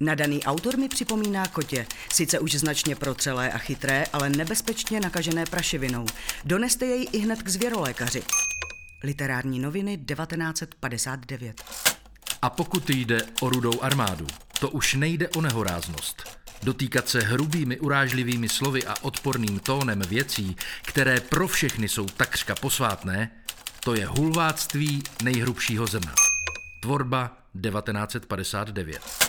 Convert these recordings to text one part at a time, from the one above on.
Nadaný autor mi připomíná kotě, sice už značně procelé a chytré, ale nebezpečně nakažené praševinou. Doneste jej i hned k zvěrolékaři. Literární noviny 1959. A pokud jde o rudou armádu, to už nejde o nehoráznost. Dotýkat se hrubými urážlivými slovy a odporným tónem věcí, které pro všechny jsou takřka posvátné, to je hulváctví nejhrubšího zrna. Tvorba 1959.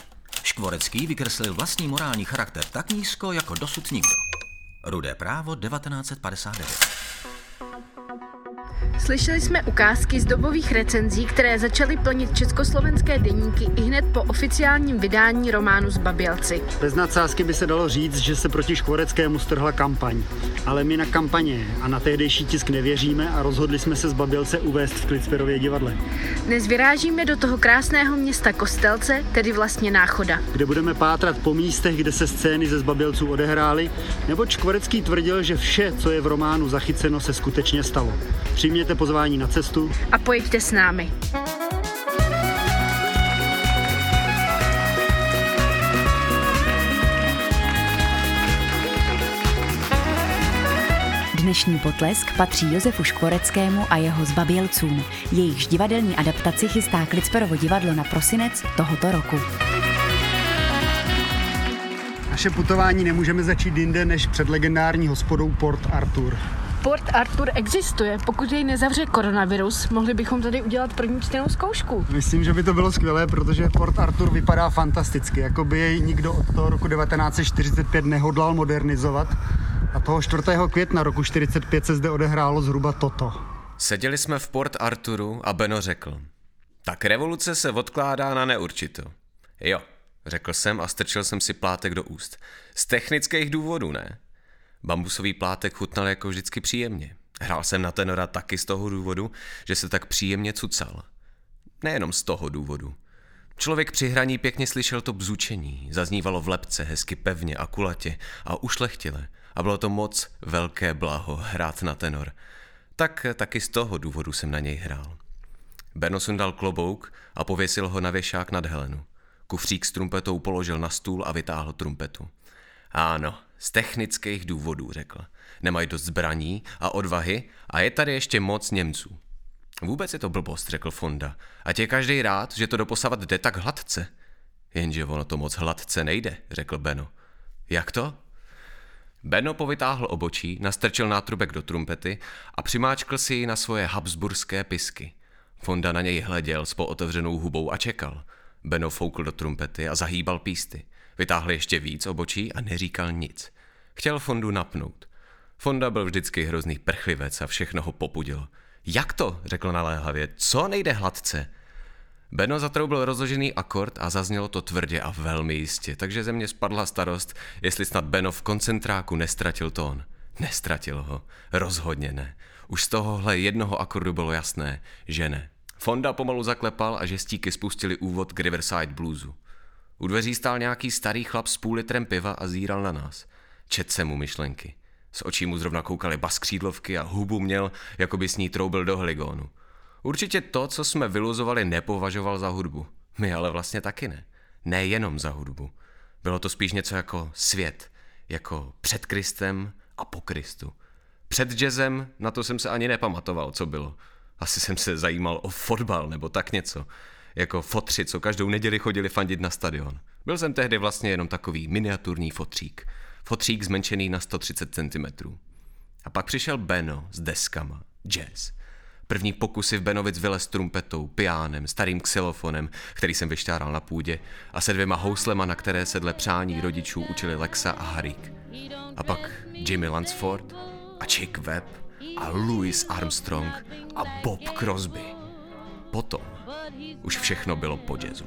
Škvorecký vykreslil vlastní morální charakter tak nízko, jako dosud nikdo. Rudé právo 1959. Slyšeli jsme ukázky z dobových recenzí, které začaly plnit československé deníky i hned po oficiálním vydání románu Zbabělci. Bez nadsázky by se dalo říct, že se proti Škvoreckému strhla kampaň. Ale my na kampaně a na tehdejší tisk nevěříme a rozhodli jsme se Zbabělce uvést v Klicperově divadle. Dnes vyrážíme do toho krásného města Kostelce, tedy vlastně Náchoda. Kde budeme pátrat po místech, kde se scény ze Zbabělců odehrály, nebo Škvorecký tvrdil, že vše, co je v románu zachyceno, se skutečně stalo. Přijměte pozvání na cestu a pojďte s námi. Dnešní potlesk patří Josefu Škvoreckému a jeho zbabělcům. Jejichž divadelní adaptaci chystá Klicperovo divadlo na prosinec tohoto roku. Naše putování nemůžeme začít jinde než před legendární hospodou Port Arthur. Port Arthur existuje. Pokud jej nezavře koronavirus, mohli bychom tady udělat první čtenou zkoušku. Myslím, že by to bylo skvělé, protože Port Arthur vypadá fantasticky, jako by jej nikdo od toho roku 1945 nehodlal modernizovat. A toho 4. května roku 45 se zde odehrálo zhruba toto. Seděli jsme v Port Arturu a Beno řekl. Tak revoluce se odkládá na neurčito. Jo, řekl jsem a strčil jsem si plátek do úst. Z technických důvodů, ne? Bambusový plátek chutnal jako vždycky příjemně. Hrál jsem na tenora taky z toho důvodu, že se tak příjemně cucal. Nejenom z toho důvodu. Člověk při hraní pěkně slyšel to bzučení, zaznívalo v lepce hezky pevně a kulatě a ušlechtile a bylo to moc velké blaho hrát na tenor. Tak taky z toho důvodu jsem na něj hrál. Berno sundal klobouk a pověsil ho na věšák nad Helenu. Kufřík s trumpetou položil na stůl a vytáhl trumpetu. Ano, z technických důvodů, řekl. Nemají dost zbraní a odvahy a je tady ještě moc Němců. Vůbec je to blbost, řekl Fonda. A je každý rád, že to doposavat jde tak hladce. Jenže ono to moc hladce nejde, řekl Beno. Jak to? Beno povytáhl obočí, nastrčil nátrubek do trumpety a přimáčkl si ji na svoje habsburské pisky. Fonda na něj hleděl s pootevřenou hubou a čekal. Beno foukl do trumpety a zahýbal písty. Vytáhl ještě víc obočí a neříkal nic. Chtěl Fondu napnout. Fonda byl vždycky hrozný prchlivec a všechno ho popudilo. Jak to? řekl naléhavě. Co nejde hladce? Beno zatroubil rozložený akord a zaznělo to tvrdě a velmi jistě, takže ze mě spadla starost, jestli snad Beno v koncentráku nestratil tón. Nestratil ho. Rozhodně ne. Už z tohohle jednoho akordu bylo jasné, že ne. Fonda pomalu zaklepal a žestíky spustili úvod k Riverside Bluesu. U dveří stál nějaký starý chlap s půl litrem piva a zíral na nás. Čet se mu myšlenky. S očí mu zrovna koukaly baskřídlovky a hubu měl, jako by s ní troubil do heligonu. Určitě to, co jsme vyluzovali, nepovažoval za hudbu. My ale vlastně taky ne. Nejenom za hudbu. Bylo to spíš něco jako svět, jako před Kristem a po Kristu. Před jazzem na to jsem se ani nepamatoval, co bylo. Asi jsem se zajímal o fotbal nebo tak něco jako fotři, co každou neděli chodili fandit na stadion. Byl jsem tehdy vlastně jenom takový miniaturní fotřík. Fotřík zmenšený na 130 cm. A pak přišel Beno s deskama, jazz. První pokusy v Benovic vylez trumpetou, piánem, starým xylofonem, který jsem vyšťáral na půdě, a se dvěma houslema, na které se dle přání rodičů učili Lexa a Harik. A pak Jimmy Lansford a Chick Webb a Louis Armstrong a Bob Crosby. Potom už všechno bylo po jazzu.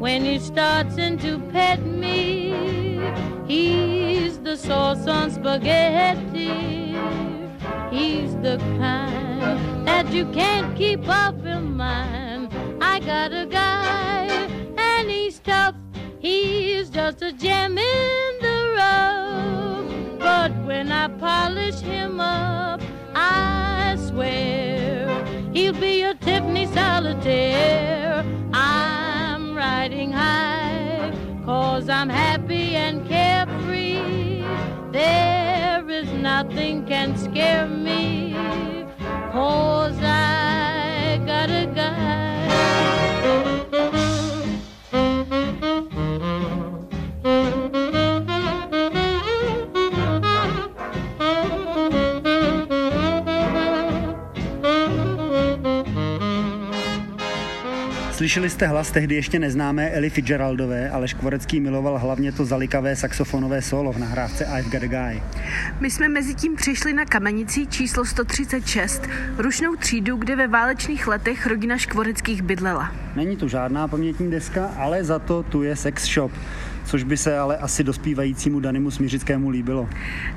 When he starts in to pet me, he's the sauce on spaghetti. He's the kind that you can't keep off your mind. I got a guy, and he's tough. He's just a gem in the rough. But when I polish him up, I swear he'll be a Tiffany solitaire. I'm riding high, cause I'm happy and carefree. There is nothing can scare me, cause I Slyšeli jste hlas tehdy ještě neznámé Eli Fitzgeraldové, ale Škvorecký miloval hlavně to zalikavé saxofonové solo v nahrávce I've Got a Guy. My jsme mezi tím přišli na kamenici číslo 136, rušnou třídu, kde ve válečných letech rodina Škvoreckých bydlela. Není to žádná pamětní deska, ale za to tu je sex shop což by se ale asi dospívajícímu Danimu Smiřickému líbilo.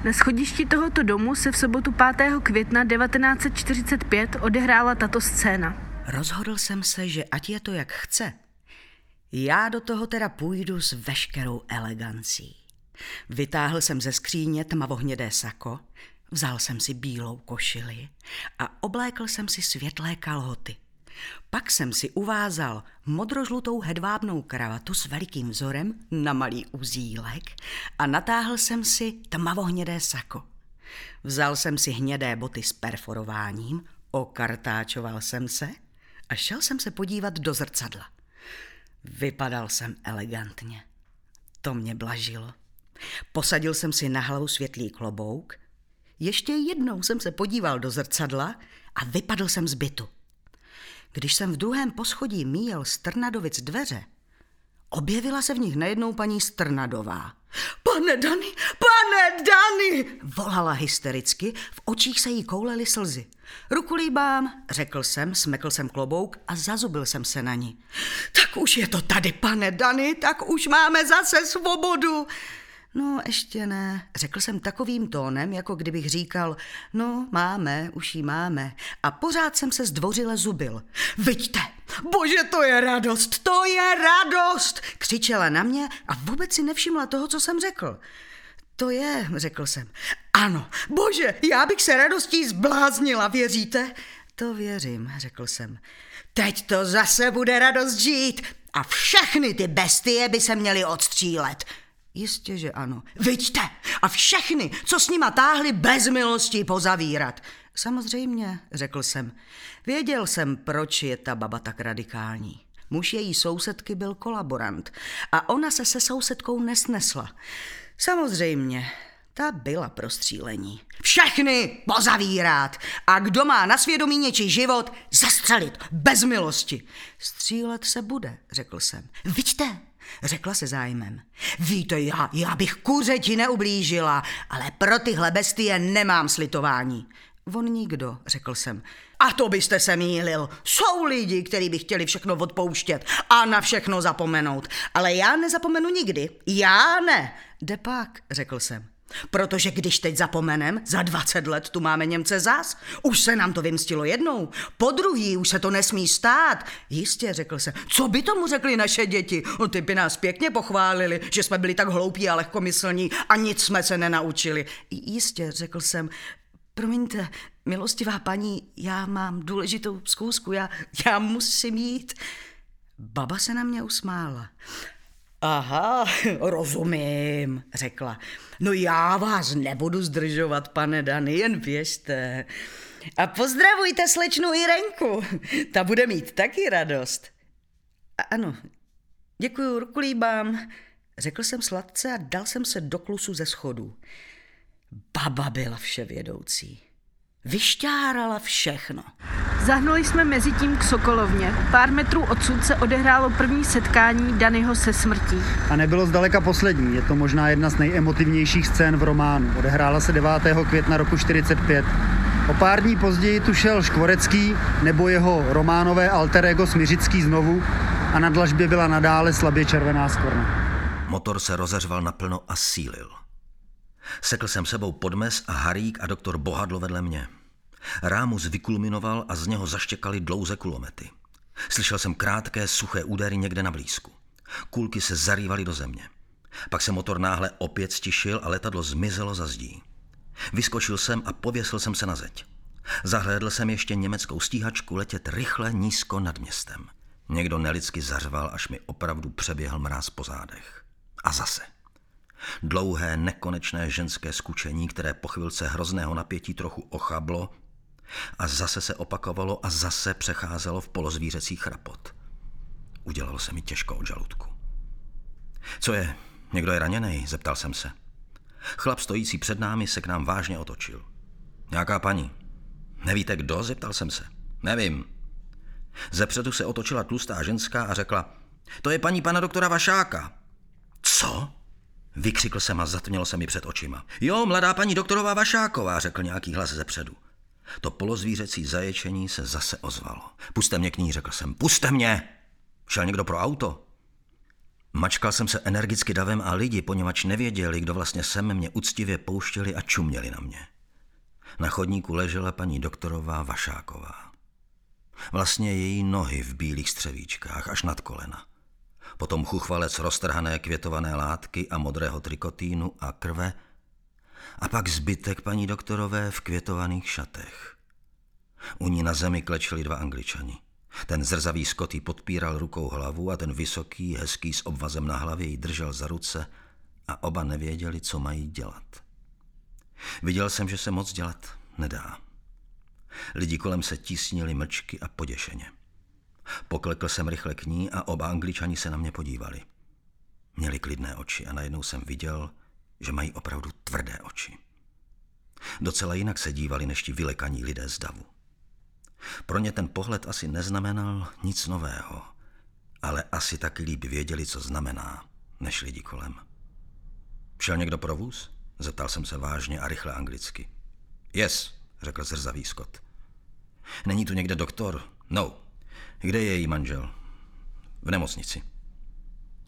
Na schodišti tohoto domu se v sobotu 5. května 1945 odehrála tato scéna. Rozhodl jsem se, že ať je to jak chce, já do toho teda půjdu s veškerou elegancí. Vytáhl jsem ze skříně tmavohnědé sako, vzal jsem si bílou košili a oblékl jsem si světlé kalhoty. Pak jsem si uvázal modrožlutou hedvábnou kravatu s velikým vzorem na malý uzílek a natáhl jsem si tmavohnědé sako. Vzal jsem si hnědé boty s perforováním, okartáčoval jsem se a šel jsem se podívat do zrcadla. Vypadal jsem elegantně. To mě blažilo. Posadil jsem si na hlavu světlý klobouk, ještě jednou jsem se podíval do zrcadla a vypadl jsem z bytu. Když jsem v druhém poschodí míjel Strnadovic dveře, objevila se v nich najednou paní Strnadová. Pane Dany, pane Dany, volala hystericky, v očích se jí koulely slzy. Ruku líbám, řekl jsem, smekl jsem klobouk a zazubil jsem se na ní. Tak už je to tady, pane Dany, tak už máme zase svobodu. No, ještě ne, řekl jsem takovým tónem, jako kdybych říkal, no, máme, už ji máme. A pořád jsem se zdvořile zubil. Vidíte, bože, to je radost, to je radost, křičela na mě a vůbec si nevšimla toho, co jsem řekl. To je, řekl jsem. Ano, bože, já bych se radostí zbláznila, věříte? To věřím, řekl jsem. Teď to zase bude radost žít a všechny ty bestie by se měly odstřílet. Jistě, že ano. Vidíte, a všechny, co s nima táhli bez milosti pozavírat. Samozřejmě, řekl jsem. Věděl jsem, proč je ta baba tak radikální. Muž její sousedky byl kolaborant a ona se se sousedkou nesnesla. Samozřejmě, ta byla prostřílení. Všechny pozavírat a kdo má na svědomí něčí život, zastřelit bez milosti. Střílet se bude, řekl jsem. Vidíte, řekla se zájmem. Víte, já, já bych kuřeti neublížila, ale pro tyhle bestie nemám slitování. On nikdo, řekl jsem. A to byste se mýlil. Jsou lidi, kteří by chtěli všechno odpouštět a na všechno zapomenout. Ale já nezapomenu nikdy. Já ne. Jde pak, řekl jsem. Protože když teď zapomenem, za 20 let tu máme Němce zas. Už se nám to vymstilo jednou. Po druhý už se to nesmí stát. Jistě, řekl jsem. Co by tomu řekli naše děti? No, ty by nás pěkně pochválili, že jsme byli tak hloupí a lehkomyslní a nic jsme se nenaučili. Jistě, řekl jsem. Promiňte, milostivá paní, já mám důležitou zkoušku, já, já musím jít. Baba se na mě usmála. Aha, rozumím, řekla. No já vás nebudu zdržovat, pane Dany, jen běžte. A pozdravujte slečnu Irenku, ta bude mít taky radost. A ano, děkuju, rukulíbám, řekl jsem sladce a dal jsem se do klusu ze schodů. Baba byla vševědoucí. Vyšťárala všechno. Zahnuli jsme mezi tím k Sokolovně. Pár metrů odsud se odehrálo první setkání Danyho se smrtí. A nebylo zdaleka poslední. Je to možná jedna z nejemotivnějších scén v románu. Odehrála se 9. května roku 45. O pár dní později tu šel Škvorecký nebo jeho románové alter ego Smiřický znovu a na dlažbě byla nadále slabě červená skvrna. Motor se rozeřval naplno a sílil. Sekl jsem sebou podmes a harík a doktor Bohadlo vedle mě. Rámus vykulminoval a z něho zaštěkaly dlouze kulomety. Slyšel jsem krátké, suché údery někde na blízku. Kulky se zarývaly do země. Pak se motor náhle opět stišil a letadlo zmizelo za zdí. Vyskočil jsem a pověsil jsem se na zeď. Zahlédl jsem ještě německou stíhačku letět rychle nízko nad městem. Někdo nelidsky zařval, až mi opravdu přeběhl mráz po zádech. A zase. Dlouhé, nekonečné ženské skučení, které po chvilce hrozného napětí trochu ochablo a zase se opakovalo a zase přecházelo v polozvířecí chrapot. Udělalo se mi těžko od žaludku. Co je? Někdo je raněný? Zeptal jsem se. Chlap stojící před námi se k nám vážně otočil. Nějaká paní. Nevíte kdo? Zeptal jsem se. Nevím. Zepředu se otočila tlustá ženská a řekla, to je paní pana doktora Vašáka. Co? Vykřikl jsem a zatmělo se mi před očima. Jo, mladá paní doktorová Vašáková, řekl nějaký hlas zepředu. To polozvířecí zaječení se zase ozvalo. Puste mě k ní, řekl jsem. Puste mě! Šel někdo pro auto? Mačkal jsem se energicky davem a lidi, poněvadž nevěděli, kdo vlastně jsem, mě uctivě pouštěli a čuměli na mě. Na chodníku ležela paní doktorová Vašáková. Vlastně její nohy v bílých střevíčkách až nad kolena. Potom chuchvalec roztrhané květované látky a modrého trikotínu a krve a pak zbytek paní doktorové v květovaných šatech. U ní na zemi klečeli dva angličani. Ten zrzavý skotý podpíral rukou hlavu a ten vysoký, hezký s obvazem na hlavě ji držel za ruce a oba nevěděli, co mají dělat. Viděl jsem, že se moc dělat nedá. Lidi kolem se tísnili mlčky a poděšeně. Poklekl jsem rychle k ní a oba angličani se na mě podívali. Měli klidné oči a najednou jsem viděl, že mají opravdu tvrdé oči. Docela jinak se dívali než ti vylekaní lidé z davu. Pro ně ten pohled asi neznamenal nic nového, ale asi taky líp věděli, co znamená, než lidi kolem. Šel někdo pro vůz? Zeptal jsem se vážně a rychle anglicky. Yes, řekl zrzavý Scott. Není tu někde doktor? No. Kde je její manžel? V nemocnici.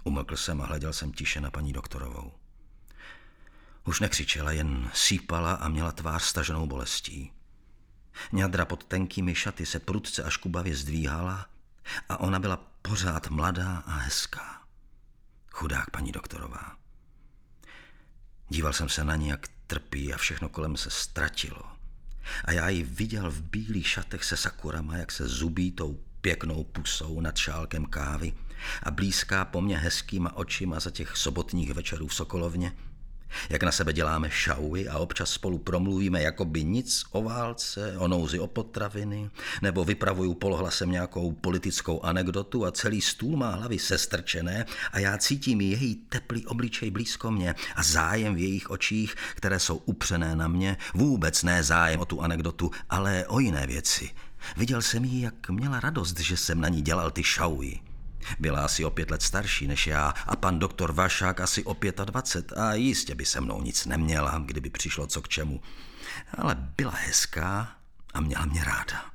Umlkl jsem a hleděl jsem tiše na paní doktorovou. Už nekřičela, jen sípala a měla tvář staženou bolestí. Ňadra pod tenkými šaty se prudce až kubavě zdvíhala a ona byla pořád mladá a hezká. Chudák paní doktorová. Díval jsem se na ní, jak trpí a všechno kolem se ztratilo. A já ji viděl v bílých šatech se sakurama, jak se zubí tou pěknou pusou nad šálkem kávy a blízká po mně hezkýma očima za těch sobotních večerů v Sokolovně – jak na sebe děláme šauy a občas spolu promluvíme jako by nic o válce, o nouzi o potraviny, nebo vypravuju polohlasem nějakou politickou anekdotu a celý stůl má hlavy sestrčené a já cítím její teplý obličej blízko mě a zájem v jejich očích, které jsou upřené na mě, vůbec ne zájem o tu anekdotu, ale o jiné věci. Viděl jsem jí, jak měla radost, že jsem na ní dělal ty šauji. Byla asi o pět let starší než já a pan doktor Vašák asi o dvacet a jistě by se mnou nic neměla, kdyby přišlo co k čemu. Ale byla hezká a měla mě ráda.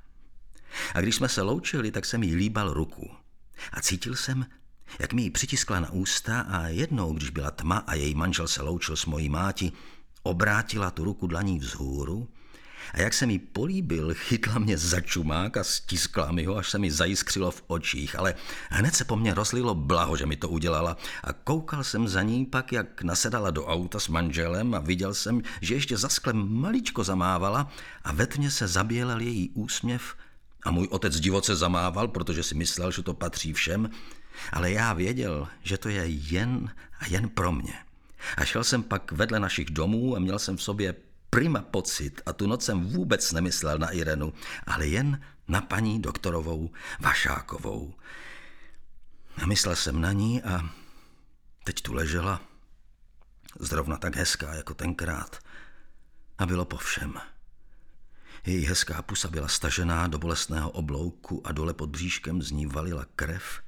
A když jsme se loučili, tak jsem jí líbal ruku. A cítil jsem, jak mi ji přitiskla na ústa a jednou, když byla tma a její manžel se loučil s mojí máti, obrátila tu ruku dlaní vzhůru a jak se mi políbil, chytla mě za čumák a stiskla mi ho, až se mi zajiskřilo v očích, ale hned se po mně rozlilo blaho, že mi to udělala. A koukal jsem za ní pak, jak nasedala do auta s manželem a viděl jsem, že ještě za sklem maličko zamávala a ve tmě se zabělel její úsměv. A můj otec divoce zamával, protože si myslel, že to patří všem, ale já věděl, že to je jen a jen pro mě. A šel jsem pak vedle našich domů a měl jsem v sobě prima pocit a tu noc jsem vůbec nemyslel na Irenu, ale jen na paní doktorovou Vašákovou. A myslel jsem na ní a teď tu ležela, zrovna tak hezká jako tenkrát. A bylo po všem. Její hezká pusa byla stažená do bolestného oblouku a dole pod bříškem z ní valila krev.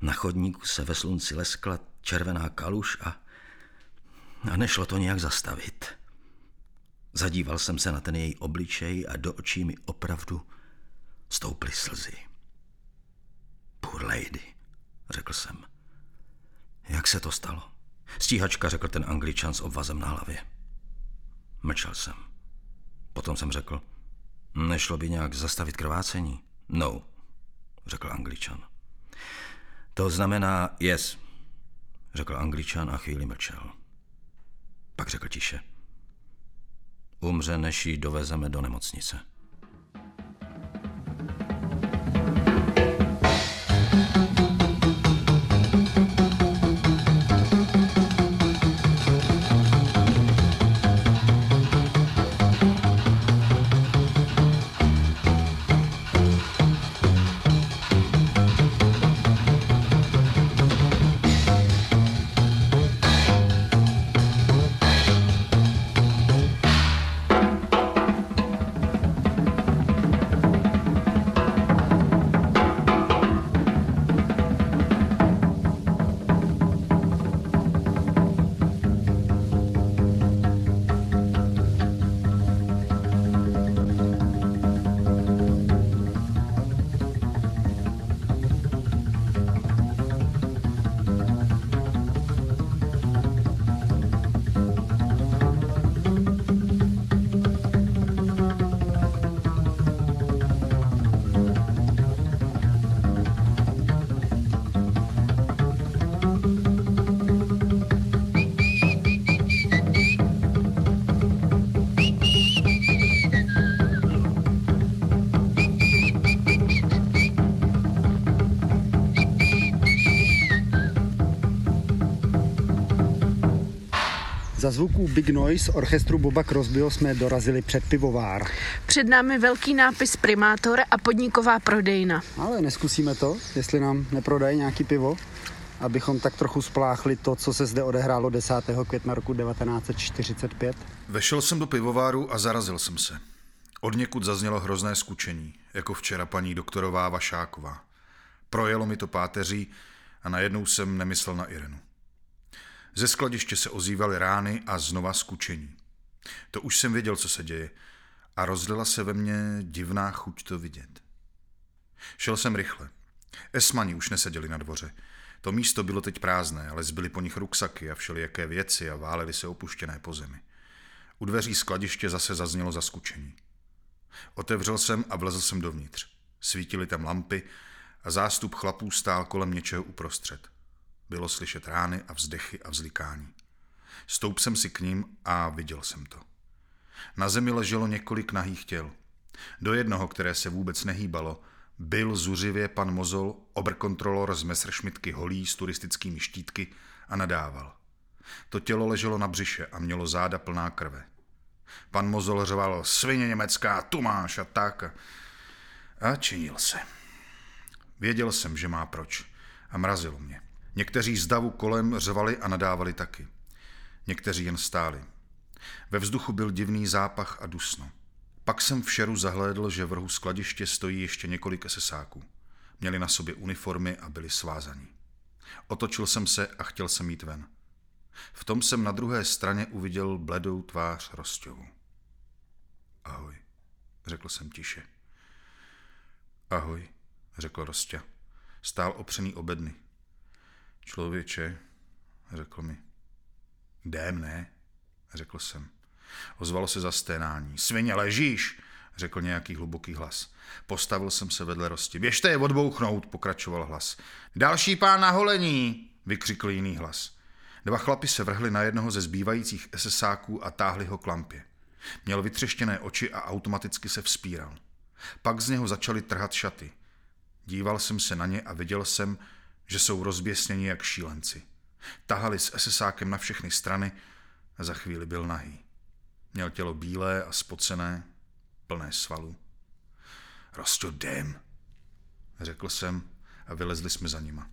Na chodníku se ve slunci leskla červená kaluž a, a nešlo to nějak zastavit. Zadíval jsem se na ten její obličej a do očí mi opravdu stouply slzy. Poor lady, řekl jsem. Jak se to stalo? Stíhačka, řekl ten angličan s obvazem na hlavě. Mlčel jsem. Potom jsem řekl, nešlo by nějak zastavit krvácení? No, řekl angličan. To znamená yes, řekl angličan a chvíli mlčel. Pak řekl tiše. Umře, než ji dovezeme do nemocnice. Za zvuků Big Noise orchestru Boba Crosbyho jsme dorazili před pivovár. Před námi velký nápis Primátor a podniková prodejna. Ale neskusíme to, jestli nám neprodají nějaký pivo, abychom tak trochu spláchli to, co se zde odehrálo 10. května roku 1945. Vešel jsem do pivováru a zarazil jsem se. Od někud zaznělo hrozné skučení, jako včera paní doktorová Vašáková. Projelo mi to páteří a najednou jsem nemyslel na Irenu. Ze skladiště se ozývaly rány a znova skučení. To už jsem věděl, co se děje a rozlila se ve mně divná chuť to vidět. Šel jsem rychle. Esmani už neseděli na dvoře. To místo bylo teď prázdné, ale zbyly po nich ruksaky a všelijaké věci a válely se opuštěné po zemi. U dveří skladiště zase zaznělo zaskučení. Otevřel jsem a vlezl jsem dovnitř. Svítily tam lampy a zástup chlapů stál kolem něčeho uprostřed. Bylo slyšet rány a vzdechy a vzlikání. Stoup jsem si k ním a viděl jsem to. Na zemi leželo několik nahých těl. Do jednoho, které se vůbec nehýbalo, byl zuřivě pan Mozol, oberkontrolor z Messerschmittky holí s turistickými štítky a nadával. To tělo leželo na břiše a mělo záda plná krve. Pan Mozol řval, svině německá, tu máš a tak. A činil se. Věděl jsem, že má proč. A mrazilo mě. Někteří z davu kolem řvali a nadávali taky. Někteří jen stáli. Ve vzduchu byl divný zápach a dusno. Pak jsem v šeru zahlédl, že v rohu skladiště stojí ještě několik esesáků. Měli na sobě uniformy a byli svázaní. Otočil jsem se a chtěl jsem jít ven. V tom jsem na druhé straně uviděl bledou tvář Rosťovu. Ahoj, řekl jsem tiše. Ahoj, řekl Rostě. Stál opřený o bedny. Člověče, řekl mi. Jdem, ne? Řekl jsem. Ozvalo se zasténání. Svině, ležíš, řekl nějaký hluboký hlas. Postavil jsem se vedle rosti. Běžte je odbouchnout, pokračoval hlas. Další pán na holení, vykřikl jiný hlas. Dva chlapi se vrhli na jednoho ze zbývajících SSáků a táhli ho k lampě. Měl vytřeštěné oči a automaticky se vzpíral. Pak z něho začali trhat šaty. Díval jsem se na ně a viděl jsem, že jsou rozběsněni jak šílenci. Tahali s SSákem na všechny strany a za chvíli byl nahý. Měl tělo bílé a spocené, plné svalů. Rosto, jdem, řekl jsem a vylezli jsme za nima.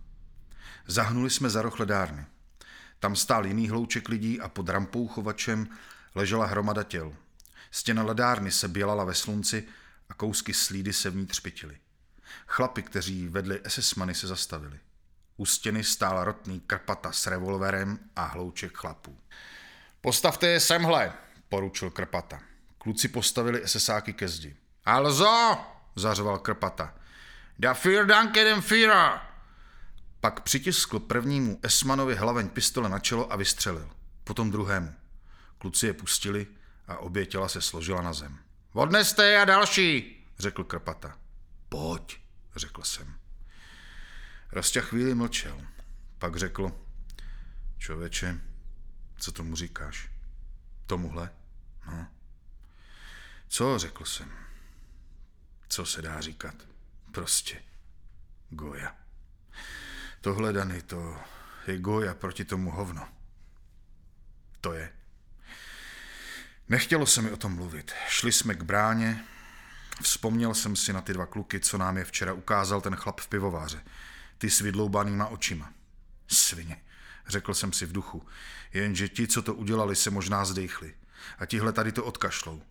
Zahnuli jsme za roh ledárny. Tam stál jiný hlouček lidí a pod rampou chovačem ležela hromada těl. Stěna ledárny se bělala ve slunci a kousky slídy se v ní třpitily. Chlapi, kteří vedli SS-many, se zastavili. U stěny stál rotný krpata s revolverem a hlouček chlapů. Postavte je semhle, poručil krpata. Kluci postavili SSáky ke zdi. Also, zařoval krpata. Da vier danke dem Führer. Pak přitiskl prvnímu Esmanovi hlaveň pistole na čelo a vystřelil. Potom druhému. Kluci je pustili a obě těla se složila na zem. Odneste je a další, řekl krpata. Pojď, řekl jsem. Rostě chvíli mlčel. Pak řekl, člověče, co tomu říkáš? Tomuhle? No. Co, řekl jsem. Co se dá říkat? Prostě. Goja. Tohle, Dany, to je Goja proti tomu hovno. To je. Nechtělo se mi o tom mluvit. Šli jsme k bráně, vzpomněl jsem si na ty dva kluky, co nám je včera ukázal ten chlap v pivováře. Ty s vydloubanýma očima. Svině, řekl jsem si v duchu. Jenže ti, co to udělali, se možná zdejchli. A tihle tady to odkašlou.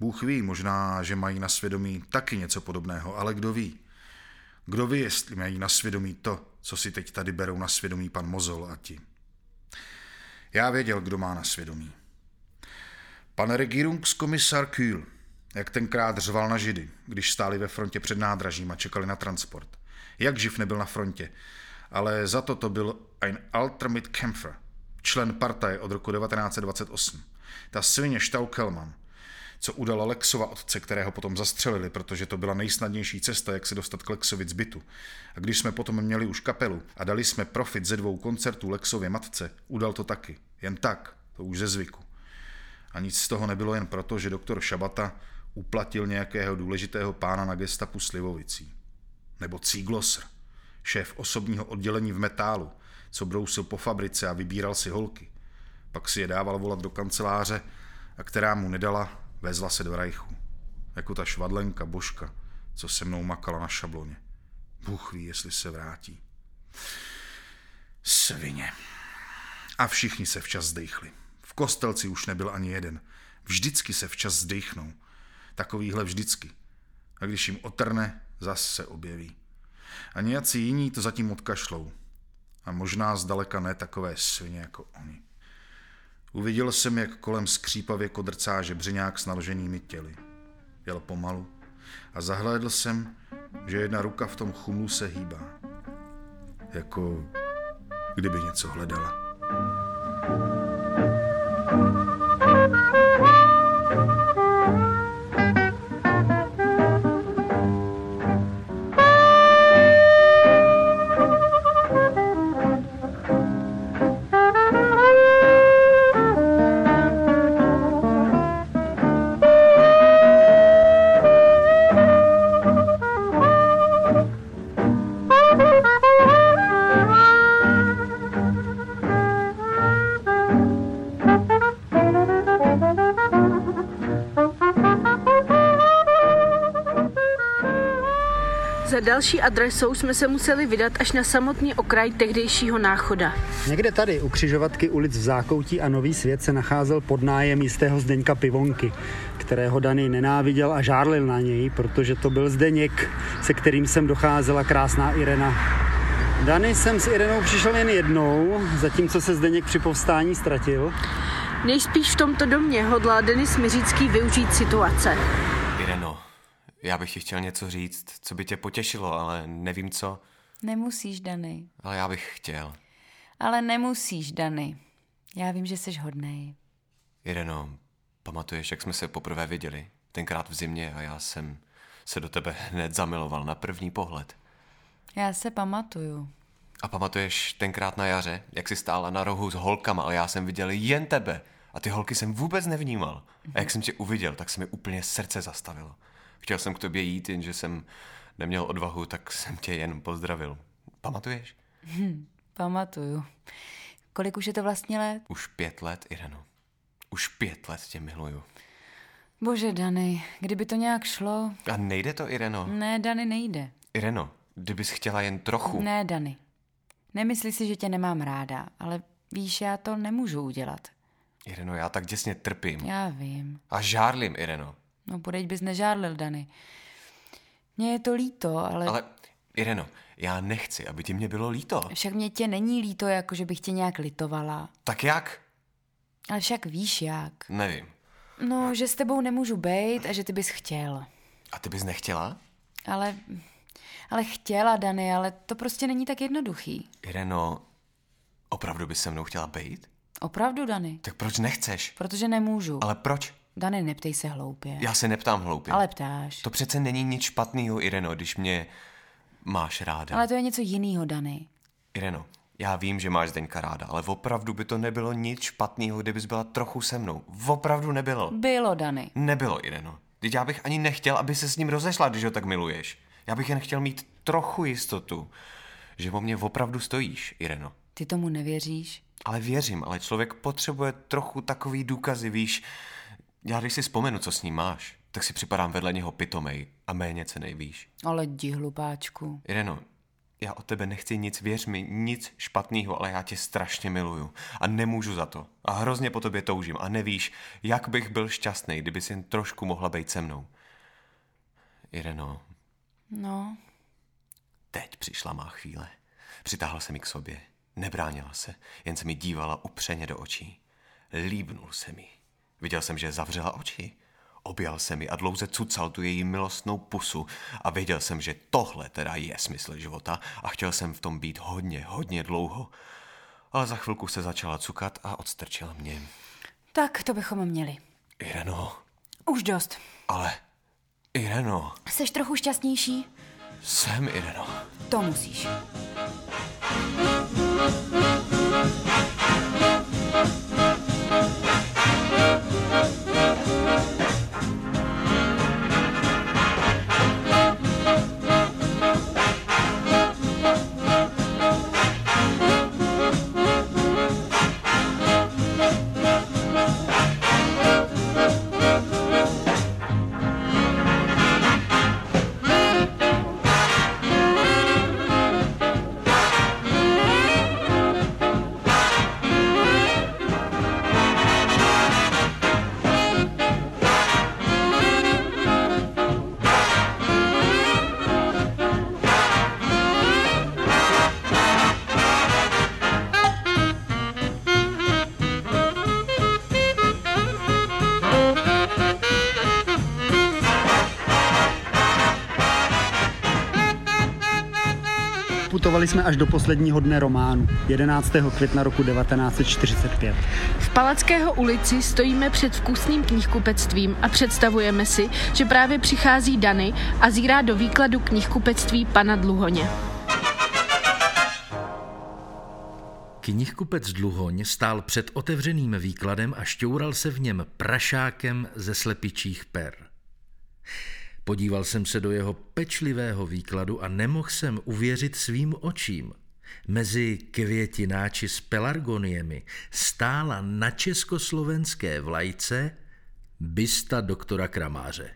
Bůh ví, možná, že mají na svědomí taky něco podobného, ale kdo ví? Kdo ví, jestli mají na svědomí to, co si teď tady berou na svědomí pan Mozol a ti. Já věděl, kdo má na svědomí. Pan Regierungskomisar Kühl, jak tenkrát řval na židy, když stáli ve frontě před nádražím a čekali na transport. Jak živ nebyl na frontě, ale za to to byl ein alter Mitkämpfer, člen partaje od roku 1928. Ta svině Staukelmann, co udala Lexova otce, kterého potom zastřelili, protože to byla nejsnadnější cesta, jak se dostat k Lexovi z bytu. A když jsme potom měli už kapelu a dali jsme profit ze dvou koncertů Lexově matce, udal to taky. Jen tak, to už ze zvyku. A nic z toho nebylo jen proto, že doktor Šabata uplatil nějakého důležitého pána na gestapu Slivovicí. Nebo Cíglosr, šéf osobního oddělení v metálu, co brousil po fabrice a vybíral si holky. Pak si je dával volat do kanceláře a která mu nedala, vezla se do rajchu. Jako ta švadlenka Božka, co se mnou makala na šabloně. Bůh ví, jestli se vrátí. Svině. A všichni se včas zdechli. V kostelci už nebyl ani jeden. Vždycky se včas zdechnou. Takovýhle vždycky. A když jim otrne, zas se objeví. A nějací jiní to zatím odkašlou. A možná zdaleka ne takové svině jako oni. Uviděl jsem, jak kolem skřípavě kodrcá žebřeňák s naloženými těly. Jel pomalu a zahlédl jsem, že jedna ruka v tom chumlu se hýbá. Jako kdyby něco hledala. Za další adresou jsme se museli vydat až na samotný okraj tehdejšího náchoda. Někde tady u křižovatky ulic v Zákoutí a Nový svět se nacházel podnájem jistého Zdeňka Pivonky, kterého Dany nenáviděl a žárlil na něj, protože to byl Zdeněk, se kterým jsem docházela krásná Irena. Dany jsem s Irenou přišel jen jednou, zatímco se Zdeněk při povstání ztratil. Nejspíš v tomto domě hodlá Denis Miřícký využít situace. Já bych ti chtěl něco říct, co by tě potěšilo, ale nevím co. Nemusíš, Dany. Ale já bych chtěl. Ale nemusíš, Dany. Já vím, že jsi hodnej. Ireno, pamatuješ, jak jsme se poprvé viděli? Tenkrát v zimě a já jsem se do tebe hned zamiloval na první pohled. Já se pamatuju. A pamatuješ tenkrát na jaře, jak jsi stála na rohu s holkama, ale já jsem viděl jen tebe. A ty holky jsem vůbec nevnímal. A jak jsem tě uviděl, tak se mi úplně srdce zastavilo. Chtěl jsem k tobě jít, jenže jsem neměl odvahu, tak jsem tě jen pozdravil. Pamatuješ? Pamatuju. Kolik už je to vlastně let? Už pět let, Ireno. Už pět let tě miluju. Bože, Dany, kdyby to nějak šlo... A nejde to, Ireno? Ne, Dany, nejde. Ireno, kdybys chtěla jen trochu. Ne, Dany. Nemyslí si, že tě nemám ráda, ale víš, já to nemůžu udělat. Ireno, já tak děsně trpím. Já vím. A žárlím, Ireno. No, podeď bys nežárlil, Dany. Mně je to líto, ale... Ale, Ireno, já nechci, aby ti mě bylo líto. Však mě tě není líto, jako že bych tě nějak litovala. Tak jak? Ale však víš jak. Nevím. No, že s tebou nemůžu bejt a že ty bys chtěl. A ty bys nechtěla? Ale... Ale chtěla, Dany, ale to prostě není tak jednoduchý. Ireno, opravdu bys se mnou chtěla bejt? Opravdu, Dany. Tak proč nechceš? Protože nemůžu. Ale proč? Dany, neptej se hloupě. Já se neptám hloupě. Ale ptáš. To přece není nic špatného, Ireno, když mě máš ráda. Ale to je něco jiného, Dany. Ireno, já vím, že máš Zdeňka ráda, ale opravdu by to nebylo nic špatného, kdybys byla trochu se mnou. Opravdu nebylo. Bylo, Dany. Nebylo, Ireno. Teď já bych ani nechtěl, aby se s ním rozešla, když ho tak miluješ. Já bych jen chtěl mít trochu jistotu, že o mě opravdu stojíš, Ireno. Ty tomu nevěříš? Ale věřím, ale člověk potřebuje trochu takový důkazy, víš. Já když si vzpomenu, co s ním máš, tak si připadám vedle něho pitomej a méně cenej, víš. Ale jdi, hlupáčku. Ireno, já od tebe nechci nic, věř mi, nic špatného, ale já tě strašně miluju a nemůžu za to. A hrozně po tobě toužím a nevíš, jak bych byl šťastný, kdyby jen trošku mohla být se mnou. Ireno, No, teď přišla má chvíle. Přitáhl se mi k sobě. Nebránila se, jen se mi dívala upřeně do očí. Líbnul se mi. Viděl jsem, že zavřela oči. Objal se mi a dlouze cucal tu její milostnou pusu a věděl jsem, že tohle teda je smysl života a chtěl jsem v tom být hodně, hodně dlouho. Ale za chvilku se začala cukat a odstrčila mě. tak to bychom měli. Ireno, Už dost. ale... Ireno, Seš trochu šťastnější? jsem Ireno. To musíš. Doputovali jsme až do posledního dne románu, 11. května roku 1945. V Palackého ulici stojíme před vkusným knihkupectvím a představujeme si, že právě přichází Dany a zírá do výkladu knihkupectví pana Dluhoně. Knihkupec Dluhoň stál před otevřeným výkladem a šťoural se v něm prašákem ze slepičích per. Podíval jsem se do jeho pečlivého výkladu a nemohl jsem uvěřit svým očím. Mezi květináči s pelargoniemi stála na československé vlajce bysta doktora Kramáře.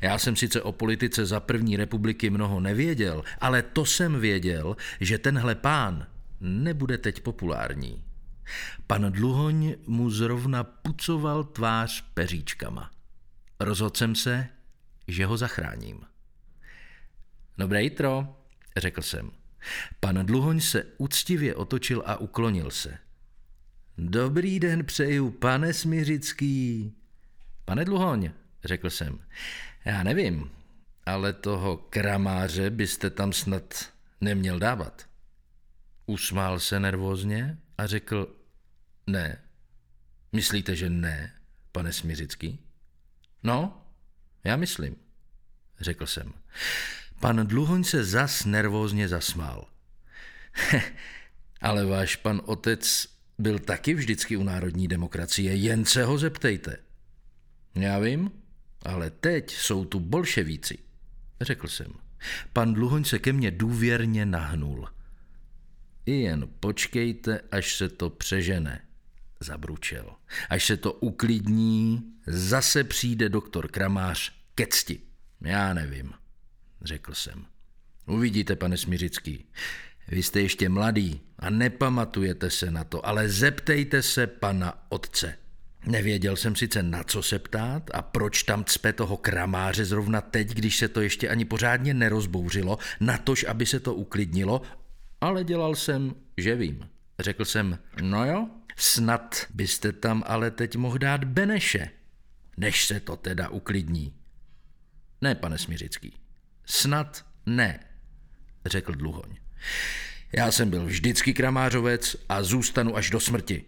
Já jsem sice o politice za první republiky mnoho nevěděl, ale to jsem věděl, že tenhle pán nebude teď populární. Pan Dluhoň mu zrovna pucoval tvář peříčkama. Rozhodl jsem se, že ho zachráním. Dobré jitro, řekl jsem. Pan Dluhoň se úctivě otočil a uklonil se. Dobrý den přeju, pane Smiřický. Pane Dluhoň, řekl jsem. Já nevím, ale toho kramáře byste tam snad neměl dávat. Usmál se nervózně a řekl, ne. Myslíte, že ne, pane Smiřický? No, já myslím, řekl jsem. Pan Dluhoň se zas nervózně zasmál. Ale váš pan otec byl taky vždycky u národní demokracie, jen se ho zeptejte. Já vím, ale teď jsou tu bolševíci, řekl jsem. Pan Dluhoň se ke mně důvěrně nahnul. I jen počkejte, až se to přežene, zabručel. Až se to uklidní, zase přijde doktor Kramář ke cti. Já nevím, řekl jsem. Uvidíte, pane Smiřický. Vy jste ještě mladý a nepamatujete se na to, ale zeptejte se pana otce. Nevěděl jsem sice na co se ptát a proč tam cpe toho kramáře zrovna teď, když se to ještě ani pořádně nerozbouřilo, natož, aby se to uklidnilo, ale dělal jsem, že vím. Řekl jsem, no jo, snad byste tam ale teď mohl dát Beneše, než se to teda uklidní. Ne, pane Smiřický, snad ne, řekl Dluhoň. Já jsem byl vždycky kramářovec a zůstanu až do smrti.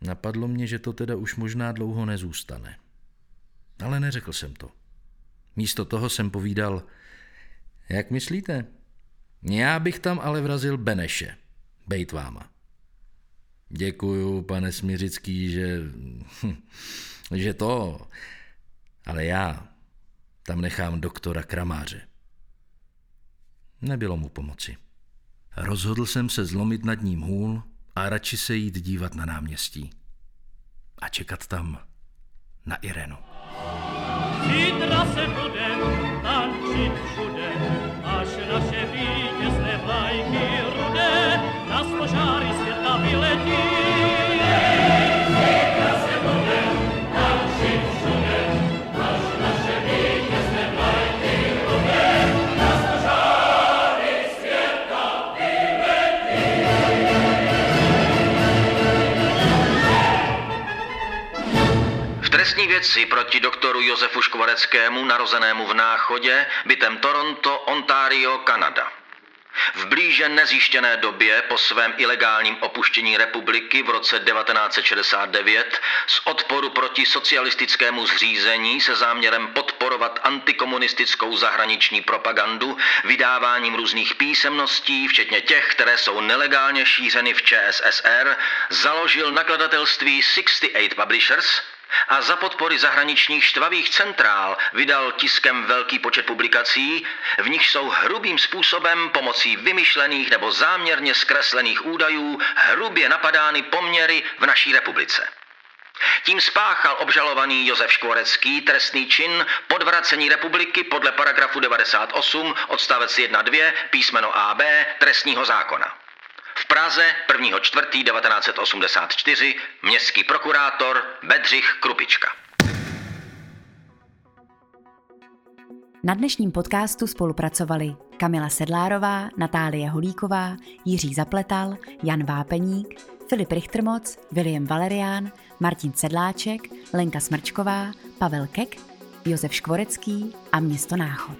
Napadlo mě, že to teda už možná dlouho nezůstane. Ale neřekl jsem to. Místo toho jsem povídal, jak myslíte? Já bych tam ale vrazil Beneše, bejt váma. Děkuju, pane Smiřický, že, že to, ale já tam nechám doktora Kramáře. Nebylo mu pomoci. Rozhodl jsem se zlomit nad ním hůl a radši se jít dívat na náměstí. A čekat tam na Irenu. Zítra se budem tančit věci proti doktoru Josefu Škvareckému, narozenému v Náchodě, bytem Toronto, Ontario, Kanada. V blíže nezjištěné době po svém ilegálním opuštění republiky v roce 1969 z odporu proti socialistickému zřízení se záměrem podporovat antikomunistickou zahraniční propagandu vydáváním různých písemností, včetně těch, které jsou nelegálně šířeny v ČSSR, založil nakladatelství 68 Publishers, a za podpory zahraničních štvavých centrál vydal tiskem velký počet publikací, v nich jsou hrubým způsobem pomocí vymyšlených nebo záměrně zkreslených údajů hrubě napadány poměry v naší republice. Tím spáchal obžalovaný Josef Škvorecký trestný čin podvracení republiky podle paragrafu 98 odstavec 1.2 písmeno AB trestního zákona. V Praze 1. 4. 1984 městský prokurátor Bedřich Krupička. Na dnešním podcastu spolupracovali Kamila Sedlárová, Natálie Holíková, Jiří Zapletal, Jan Vápeník, Filip Richtermoc, William Valerián, Martin Sedláček, Lenka Smrčková, Pavel Kek, Josef Škvorecký a město Náchod.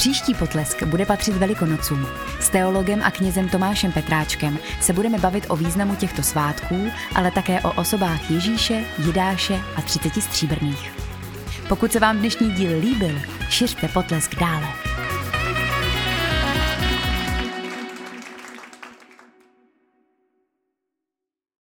Příští potlesk bude patřit Velikonocům. S teologem a knězem Tomášem Petráčkem se budeme bavit o významu těchto svátků, ale také o osobách Ježíše, Jidáše a 30 stříbrných. Pokud se vám dnešní díl líbil, šiřte potlesk dále.